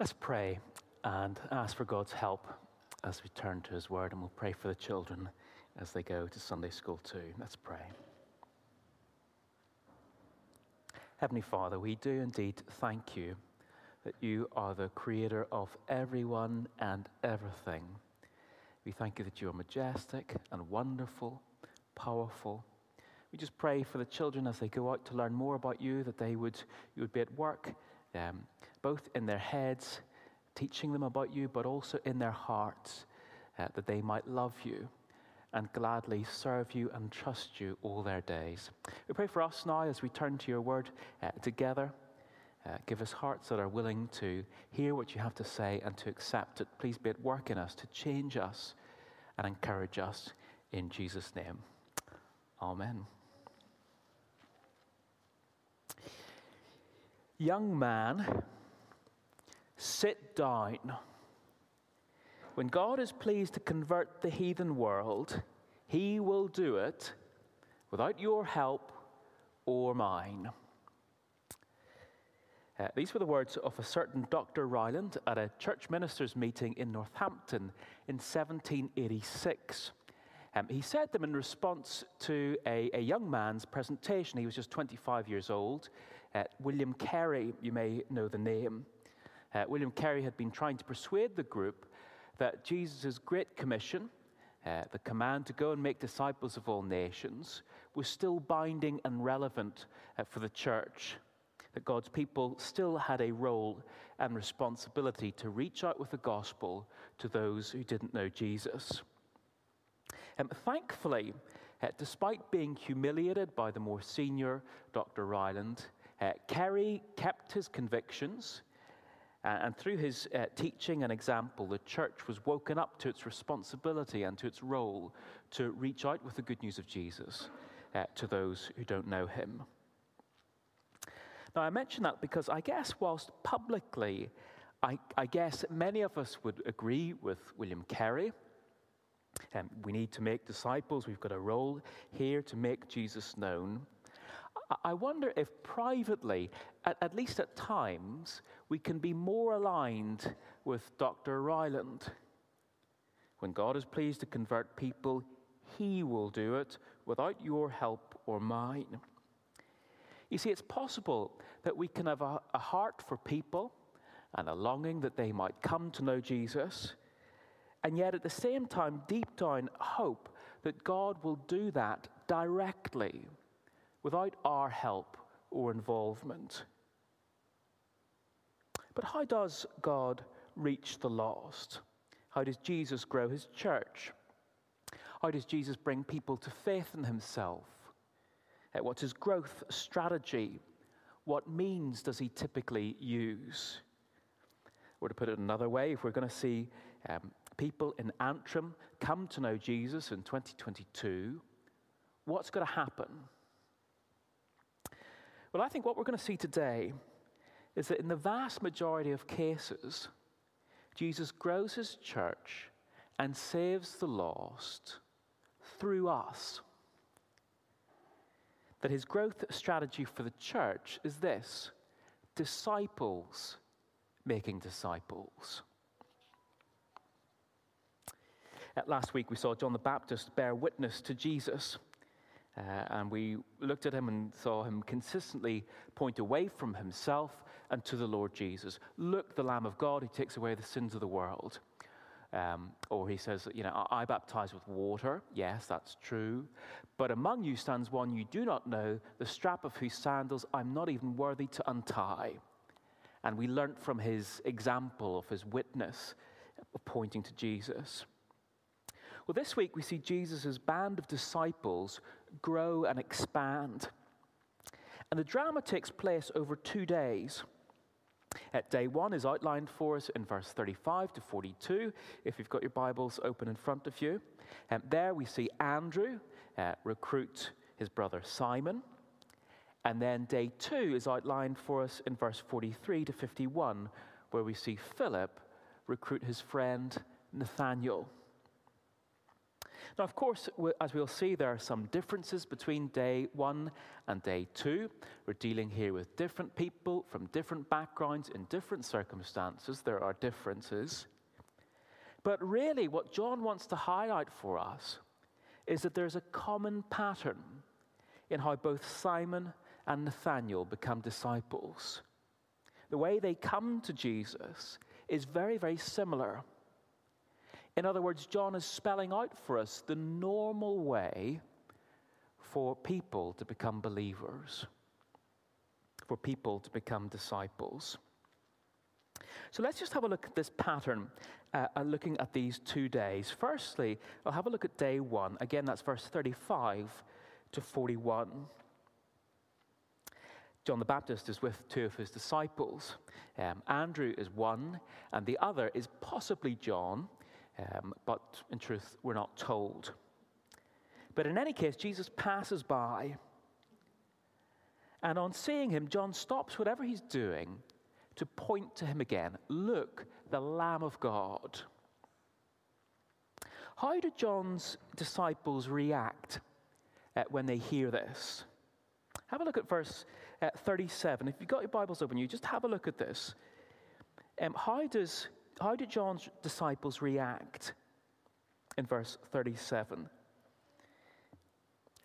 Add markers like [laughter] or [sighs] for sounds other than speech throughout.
Let's pray and ask for God's help as we turn to His Word, and we'll pray for the children as they go to Sunday school too. Let's pray. Heavenly Father, we do indeed thank you that you are the creator of everyone and everything. We thank you that you are majestic and wonderful, powerful. We just pray for the children as they go out to learn more about you, that they would, you would be at work, um, both in their heads, teaching them about you, but also in their hearts, uh, that they might love you and gladly serve you and trust you all their days. We pray for us now as we turn to your word uh, together. Uh, give us hearts that are willing to hear what you have to say and to accept it. Please be at work in us to change us and encourage us in Jesus' name. Amen. Young man, sit down. When God is pleased to convert the heathen world, he will do it without your help or mine. Uh, these were the words of a certain Dr. Ryland at a church ministers' meeting in Northampton in 1786. Um, he said them in response to a, a, young man's presentation. He was just 25 years old. Uh, William Carey, you may know the name. Uh, William Carey had been trying to persuade the group that Jesus' Great Commission, uh, the command to go and make disciples of all nations, was still binding and relevant uh, for the church. That God's people still had a role and responsibility to reach out with the gospel to those who didn't know Jesus. Um, thankfully, uh, despite being humiliated by the more senior Dr. Ryland, uh, Carey kept his convictions uh, and through his uh, teaching and example, the church was woken up to its responsibility and to its role to reach out with the good news of Jesus uh, to those who don't know him. Now, I mention that because I guess, whilst publicly, I, I guess many of us would agree with William Carey. Um, we need to make disciples. We've got a role here to make Jesus known. I wonder if privately, at, at, least at times, we can be more aligned with Dr. Ryland. When God is pleased to convert people, He will do it without your help or mine. You see, it's possible that we can have a, a heart for people and a longing that they might come to know Jesus, and yet at the same time, deep down, hope that God will do that directly without our help or involvement. But how does God reach the lost? How does Jesus grow his church? How does Jesus bring people to faith in himself? Uh, what's his growth strategy? What means does he typically use? Or to put it another way, if we're going to see um, people in Antrim come to know Jesus in 2022, what's going to happen? Well, I think what we're going to see today is that in the vast majority of cases, Jesus grows his church and saves the lost through us. That his growth strategy for the church is this disciples making disciples. Last week, we saw John the Baptist bear witness to Jesus. Uh, and we looked at him and saw him consistently point away from himself and to the Lord Jesus. Look, the Lamb of God who takes away the sins of the world. Um, or he says, You know, I, I baptize with water. Yes, that's true. But among you stands one you do not know, the strap of whose sandals I'm not even worthy to untie. And we learnt from his example of his witness pointing to Jesus. Well, this week we see Jesus' band of disciples grow and expand. And the drama takes place over two days. At day one is outlined for us in verse 35 to 42, if you've got your Bibles open in front of you. And there we see Andrew uh, recruit his brother Simon. And then day two is outlined for us in verse 43 to 51, where we see Philip recruit his friend Nathaniel. Now, of course, as we'll see, there are some differences between day one and day two. We're dealing here with different people from different backgrounds in different circumstances. There are differences. But really, what John wants to highlight for us is that there's a common pattern in how both Simon and Nathaniel become disciples. The way they come to Jesus is very, very similar. In other words, John is spelling out for us the normal way for people to become believers, for people to become disciples. So let's just have a look at this pattern, uh, uh, looking at these two days. Firstly, I'll have a look at day one. Again, that's verse 35 to 41. John the Baptist is with two of his disciples. Um, Andrew is one, and the other is possibly John um, but in truth, we're not told. But in any case, Jesus passes by. And on seeing him, John stops whatever he's doing to point to him again. Look, the Lamb of God. How do John's disciples react uh, when they hear this? Have a look at verse uh, 37. If you've got your Bibles open, you just have a look at this. Um, how does how did John's disciples react in verse 37?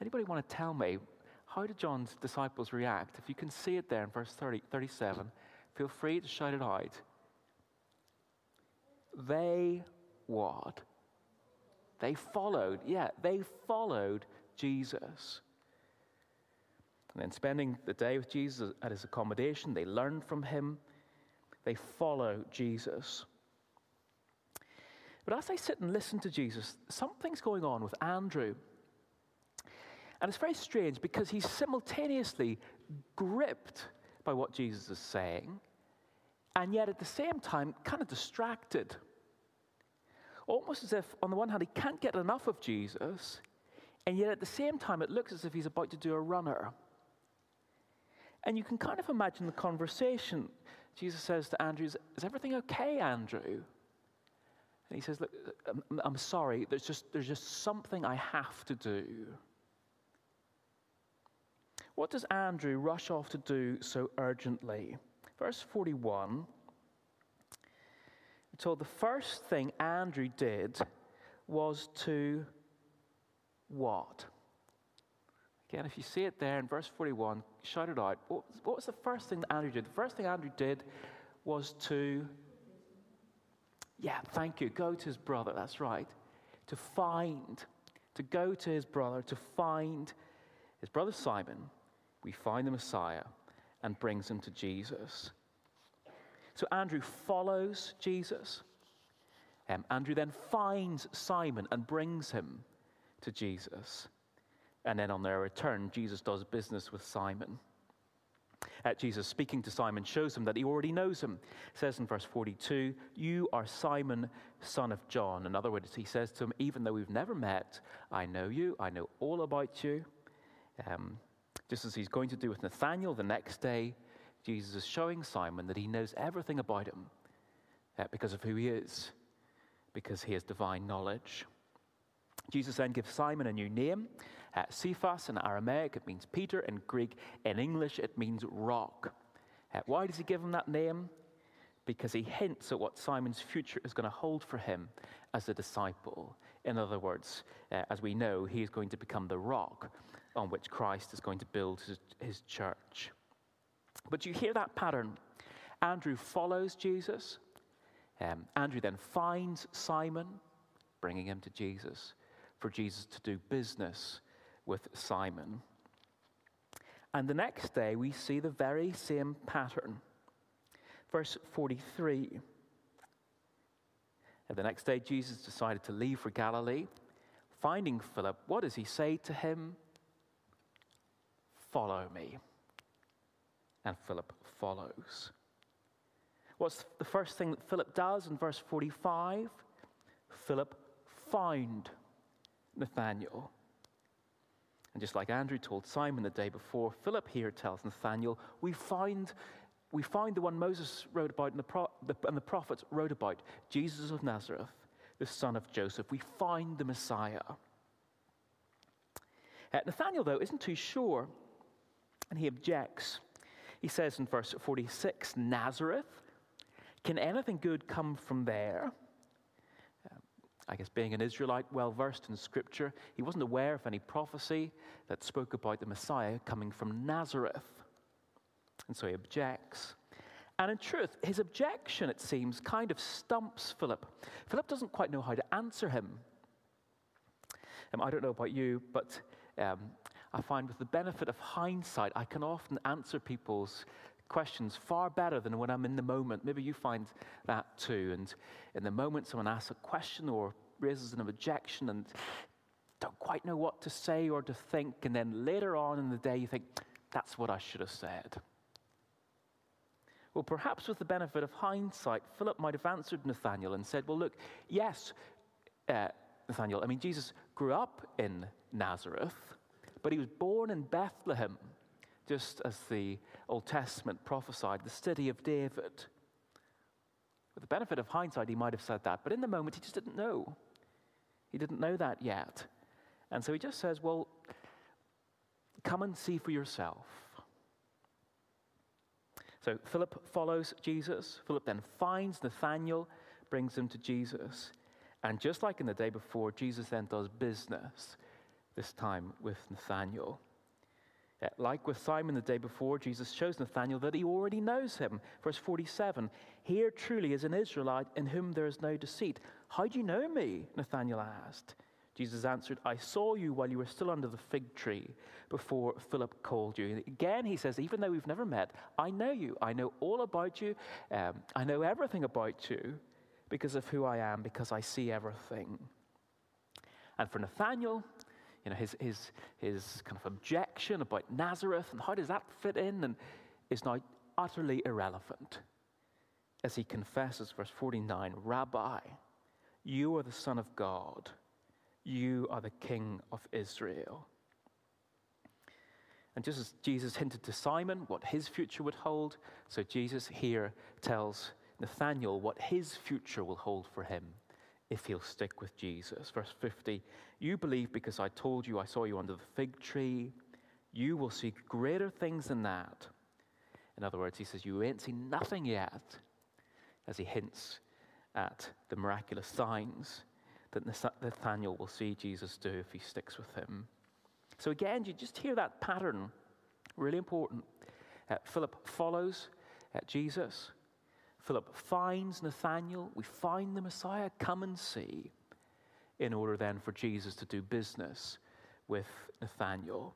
Anybody want to tell me how did John's disciples react? If you can see it there in verse 30, 37, feel free to shout it out. They what? They followed, yeah, they followed Jesus. And then spending the day with Jesus at his accommodation, they learned from him. They follow Jesus. But as I sit and listen to Jesus, something's going on with Andrew. And it's very strange because he's simultaneously gripped by what Jesus is saying, and yet at the same time, kind of distracted. Almost as if, on the one hand, he can't get enough of Jesus, and yet at the same time, it looks as if he's about to do a runner. And you can kind of imagine the conversation. Jesus says to Andrew, Is everything okay, Andrew? And he says, Look, I'm, I'm sorry, there's just, there's just something I have to do. What does Andrew rush off to do so urgently? Verse 41, we're told the first thing Andrew did was to what? Again, if you see it there in verse 41, shout it out. What, was the first thing that Andrew did? The first thing Andrew did was to yeah, thank you. Go to his brother. That's right. To find, to go to his brother, to find his brother Simon. We find the Messiah and brings him to Jesus. So Andrew follows Jesus. Um, Andrew then finds Simon and brings him to Jesus. And then on their return, Jesus does business with Simon. Jesus, speaking to Simon, shows him that he already knows him. He says in verse 42, You are Simon, son of John. In other words, he says to him, Even though we've never met, I know you, I know all about you. Um, just as he's going to do with Nathanael the next day, Jesus is showing Simon that he knows everything about him uh, because of who he is, because he has divine knowledge. Jesus then gives Simon a new name. Uh, Cephas in Aramaic, it means Peter. In Greek, in English, it means rock. Uh, why does he give him that name? Because he hints at what Simon's future is going to hold for him as a disciple. In other words, uh, as we know, he is going to become the rock on which Christ is going to build his, his church. But you hear that pattern. Andrew follows Jesus. Um, Andrew then finds Simon, bringing him to Jesus for Jesus to do business with Simon. And the next day, we see the very same pattern. Verse 43. And the next day, Jesus decided to leave for Galilee. Finding Philip, what does he say to him? Follow me. And Philip follows. What's the first thing that Philip does in verse 45? Philip found Nathanael. And just like Andrew told Simon the day before, Philip here tells Nathanael, we find, we find the one Moses wrote about and the, pro, the, and the prophets wrote about, Jesus of Nazareth, the son of Joseph. We find the Messiah. Uh, Nathaniel, though, isn't too sure, and he objects. He says in verse 46 Nazareth, can anything good come from there? I guess being an Israelite, well versed in Scripture, he wasn't aware of any prophecy that spoke about the Messiah coming from Nazareth. And so he objects. And in truth, his objection, it seems, kind of stumps Philip. Philip doesn't quite know how to answer him. Um, I don't know about you, but um, I find with the benefit of hindsight, I can often answer people's questions far better than when I'm in the moment. Maybe you find that too. And in the moment, someone asks a question or raises an objection and don't quite know what to say or to think. And then later on in the day, you think, that's what I should have said. Well, perhaps with the benefit of hindsight, Philip might have answered Nathaniel and said, Well, look, yes, uh, Nathanael, I mean, Jesus grew up in Nazareth, but he was born in Bethlehem, just as the Old Testament prophesied, the city of David. With the benefit of hindsight, he might have said that, but in the moment, he just didn't know. He didn't know that yet. And so he just says, Well, come and see for yourself. So Philip follows Jesus. Philip then finds Nathanael, brings him to Jesus. And just like in the day before, Jesus then does business, this time with Nathanael. Uh, like with Simon the day before, Jesus shows Nathanael that he already knows him. Verse 47 Here truly is an Israelite in whom there is no deceit. How do you know me? Nathanael asked. Jesus answered, I saw you while you were still under the fig tree before Philip called you. Again, he says, Even though we've never met, I know you. I know all about you. Um, I know everything about you because of who I am, because I see everything. And for Nathanael, you know, his, his, his kind of objection about Nazareth and how does that fit in and is now utterly irrelevant. As he confesses, verse 49 Rabbi, you are the Son of God. You are the King of Israel. And just as Jesus hinted to Simon what his future would hold, so Jesus here tells Nathanael what his future will hold for him if he'll stick with Jesus. Verse 50 You believe because I told you I saw you under the fig tree. You will see greater things than that. In other words, he says, You ain't seen nothing yet, as he hints at the miraculous signs that Nathaniel will see Jesus do if he sticks with him. So again, you just hear that pattern. Really important. Uh, Philip follows uh, Jesus. Philip finds Nathanael. We find the Messiah. Come and see. In order then for Jesus to do business with Nathanael.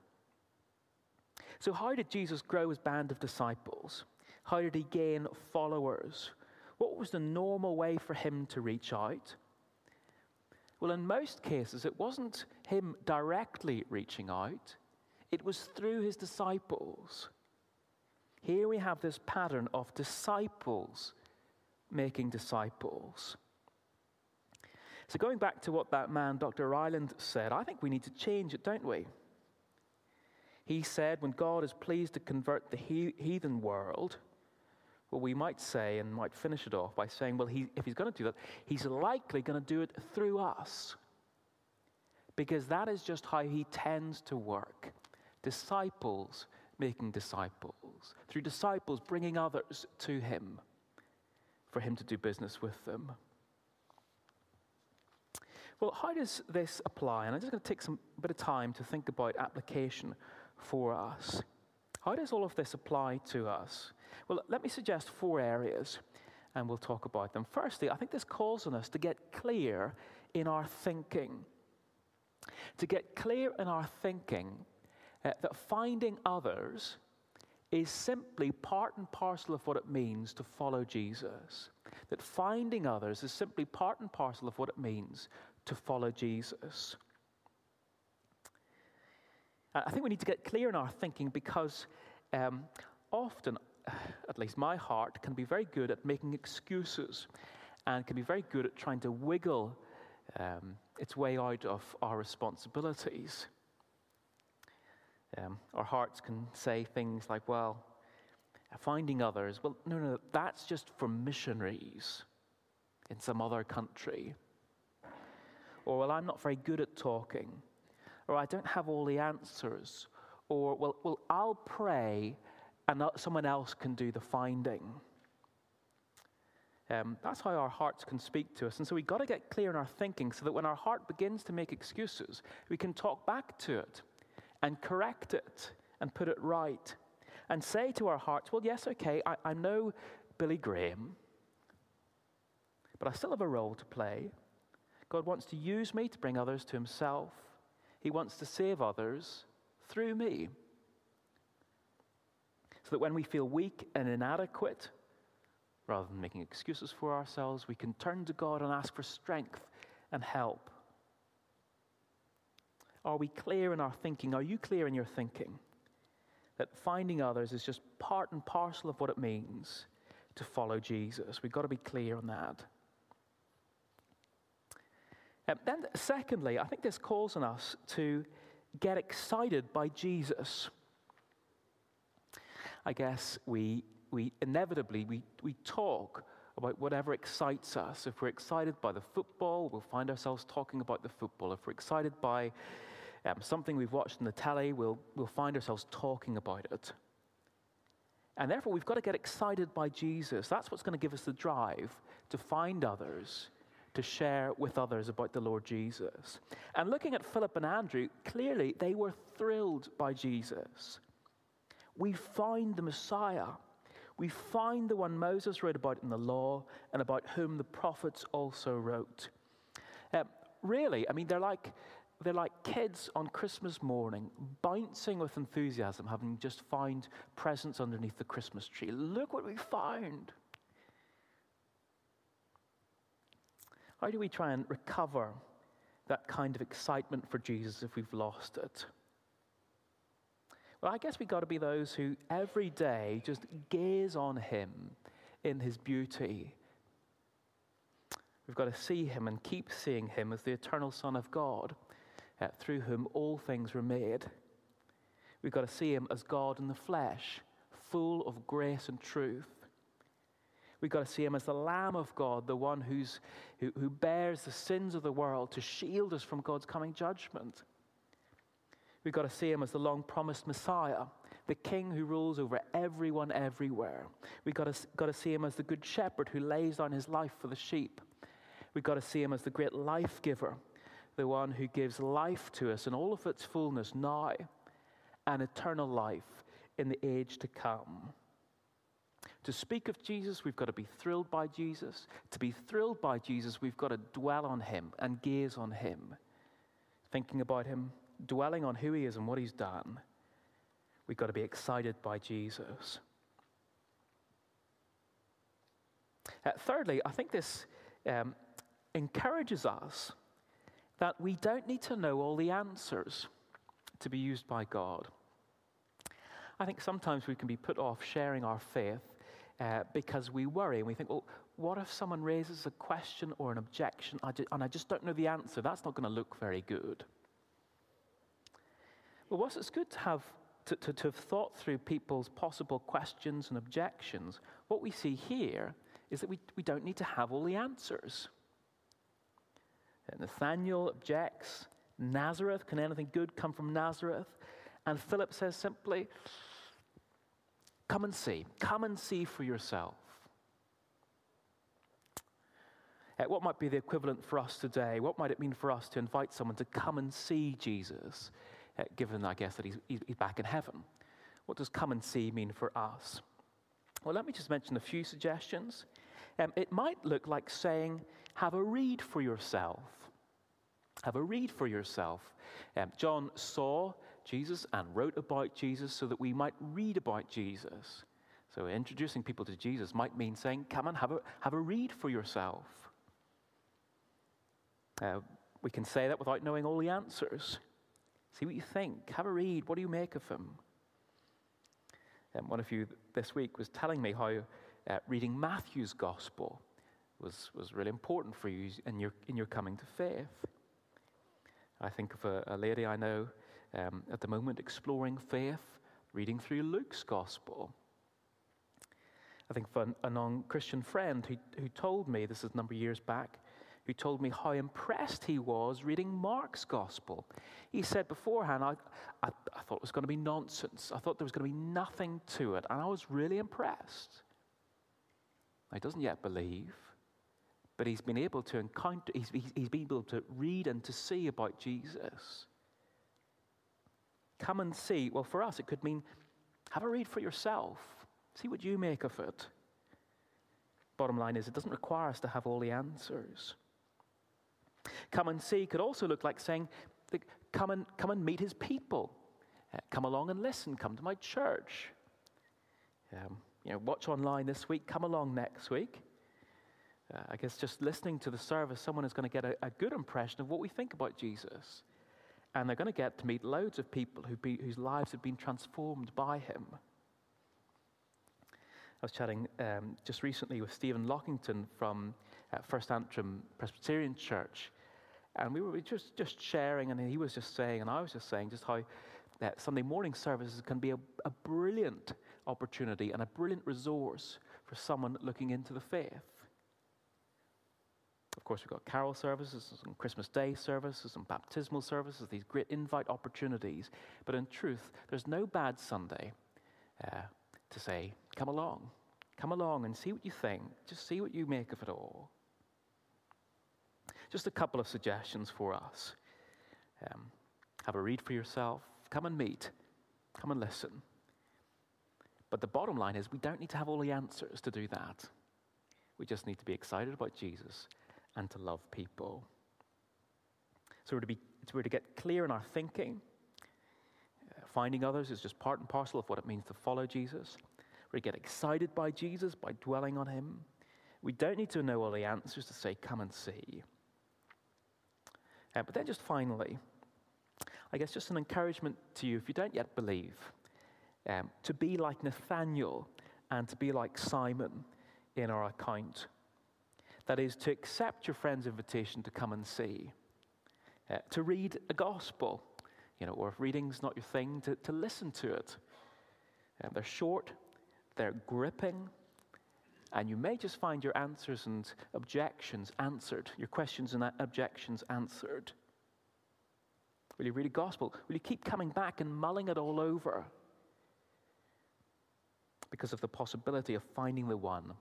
So, how did Jesus grow his band of disciples? How did he gain followers? What was the normal way for him to reach out? Well, in most cases, it wasn't him directly reaching out, it was through his disciples. Here we have this pattern of disciples making disciples. So, going back to what that man, Dr. Ryland, said, I think we need to change it, don't we? He said, when God is pleased to convert the heathen world, well, we might say and might finish it off by saying, well, he, if he's going to do that, he's likely going to do it through us. Because that is just how he tends to work. Disciples making disciples, through disciples bringing others to him for him to do business with them. Well, how does this apply? And I'm just going to take some bit of time to think about application for us. How does all of this apply to us? Well, let me suggest four areas and we'll talk about them. Firstly, I think this calls on us to get clear in our thinking. To get clear in our thinking uh, that finding others is simply part and parcel of what it means to follow Jesus. That finding others is simply part and parcel of what it means to follow Jesus. I think we need to get clear in our thinking because um, often, [sighs] at least my heart, can be very good at making excuses and can be very good at trying to wiggle um, its way out of our responsibilities. Um, our hearts can say things like, well, finding others, well, no, no, that's just for missionaries in some other country. Or, well, I'm not very good at talking. or I don't have all the answers, or, well, well I'll pray and someone else can do the finding. Um, that's how our hearts can speak to us. And so we've got to get clear in our thinking so that when our heart begins to make excuses, we can talk back to it and correct it and put it right and say to our hearts, well, yes, okay, I, I know Billy Graham, but I still have a role to play. God wants to use me to bring others to Himself, He wants to save others through me. So that when we feel weak and inadequate, rather than making excuses for ourselves, we can turn to God and ask for strength and help. Are we clear in our thinking? Are you clear in your thinking? That finding others is just part and parcel of what it means to follow Jesus. We've got to be clear on that. Um, then, secondly, I think this calls on us to get excited by Jesus. I guess we, we inevitably we, we talk about whatever excites us. If we're excited by the football, we'll find ourselves talking about the football. If we're excited by um, something we've watched in the telly, we'll, we'll find ourselves talking about it. And therefore, we've got to get excited by Jesus. That's what's going to give us the drive to find others to share with others about the Lord Jesus. And looking at Philip and Andrew, clearly they were thrilled by Jesus. We find the Messiah. We find the one Moses wrote about in the law and about whom the prophets also wrote. Uh, really, I mean, they're like, they're like kids on Christmas morning, bouncing with enthusiasm, having just found presents underneath the Christmas tree. Look what we found. How do we try and recover that kind of excitement for Jesus if we've lost it? Well, I guess we've got to be those who every day just gaze on him in his beauty. We've got to see him and keep seeing him as the eternal Son of God, uh, through whom all things were made. We've got to see him as God in the flesh, full of grace and truth. We've got to see him as the Lamb of God, the one who's, who, who bears the sins of the world to shield us from God's coming judgment. We've got to see him as the long promised Messiah, the King who rules over everyone everywhere. We've got to, got to see him as the Good Shepherd who lays down his life for the sheep. We've got to see him as the great life giver, the one who gives life to us in all of its fullness now and eternal life in the age to come. To speak of Jesus, we've got to be thrilled by Jesus. To be thrilled by Jesus, we've got to dwell on him and gaze on him, thinking about him, dwelling on who he is and what he's done. We've got to be excited by Jesus. Uh, thirdly, I think this um, encourages us that we don't need to know all the answers to be used by God. I think sometimes we can be put off sharing our faith uh, because we worry and we think, well, what if someone raises a question or an objection and I just don't know the answer? That's not going to look very good. Well, whilst it's good to have, to, to, to have thought through people's possible questions and objections, what we see here is that we, we don't need to have all the answers. Nathaniel objects Nazareth, can anything good come from Nazareth? And Philip says simply, Come and see. Come and see for yourself. Uh, what might be the equivalent for us today? What might it mean for us to invite someone to come and see Jesus, uh, given, I guess, that he's, he's back in heaven? What does come and see mean for us? Well, let me just mention a few suggestions. Um, it might look like saying, have a read for yourself. Have a read for yourself. Um, John saw Jesus and wrote about Jesus so that we might read about Jesus. So, introducing people to Jesus might mean saying, Come and have a, have a read for yourself. Uh, we can say that without knowing all the answers. See what you think. Have a read. What do you make of him? Um, one of you this week was telling me how uh, reading Matthew's gospel was, was really important for you in your, in your coming to faith. I think of a, a lady I know um, at the moment exploring faith, reading through Luke's gospel. I think of a, non Christian friend who, who told me, this is a number of years back, who told me how impressed he was reading Mark's gospel. He said beforehand, I, I, I thought it was going to be nonsense. I thought there was going to be nothing to it, and I was really impressed. He doesn't yet believe, but he's been able to encounter, he's, he's been able to read and to see about Jesus. Come and see. Well, for us, it could mean have a read for yourself, see what you make of it. Bottom line is, it doesn't require us to have all the answers. Come and see could also look like saying, come and, come and meet his people. Uh, come along and listen. Come to my church. Um, you know, watch online this week. Come along next week. Uh, I guess just listening to the service, someone is going to get a, a, good impression of what we think about Jesus. And they're going to get to meet loads of people who be, whose lives have been transformed by him. I was chatting um, just recently with Stephen Lockington from uh, First Antrim Presbyterian Church, and we were just, just sharing, and he was just saying, and I was just saying, just how that Sunday morning services can be a, a brilliant opportunity and a brilliant resource for someone looking into the faith. Of course, we've got carol services and Christmas Day services and baptismal services, these great invite opportunities. But in truth, there's no bad Sunday uh, to say, come along. Come along and see what you think. Just see what you make of it all. Just a couple of suggestions for us. Um, have a read for yourself. Come and meet. Come and listen. But the bottom line is, we don't need to have all the answers to do that. We just need to be excited about Jesus and to love people. So we're to, be, we're to get clear in our thinking. Uh, finding others is just part and parcel of what it means to follow Jesus. We're get excited by Jesus by dwelling on him. We don't need to know all the answers to say, come and see. Uh, but then, just finally, I guess just an encouragement to you if you don't yet believe, um, to be like Nathaniel and to be like Simon in our account. That is, to accept your friend's invitation to come and see, uh, to read a gospel, you know, or if reading's not your thing, to, to listen to it. Uh, they're short, they're gripping, and you may just find your answers and objections answered, your questions and objections answered. Will you read a gospel? Will you keep coming back and mulling it all over? Because of the possibility of finding the one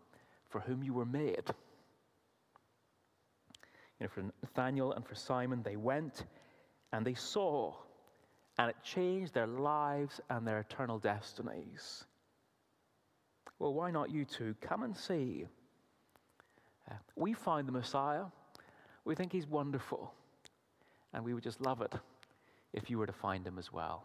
for whom you were made. You know, for Nathaniel and for Simon, they went and they saw, and it changed their lives and their eternal destinies. Well, why not you too? Come and see. Uh, we find the Messiah, we think he's wonderful, and we would just love it if you were to find him as well.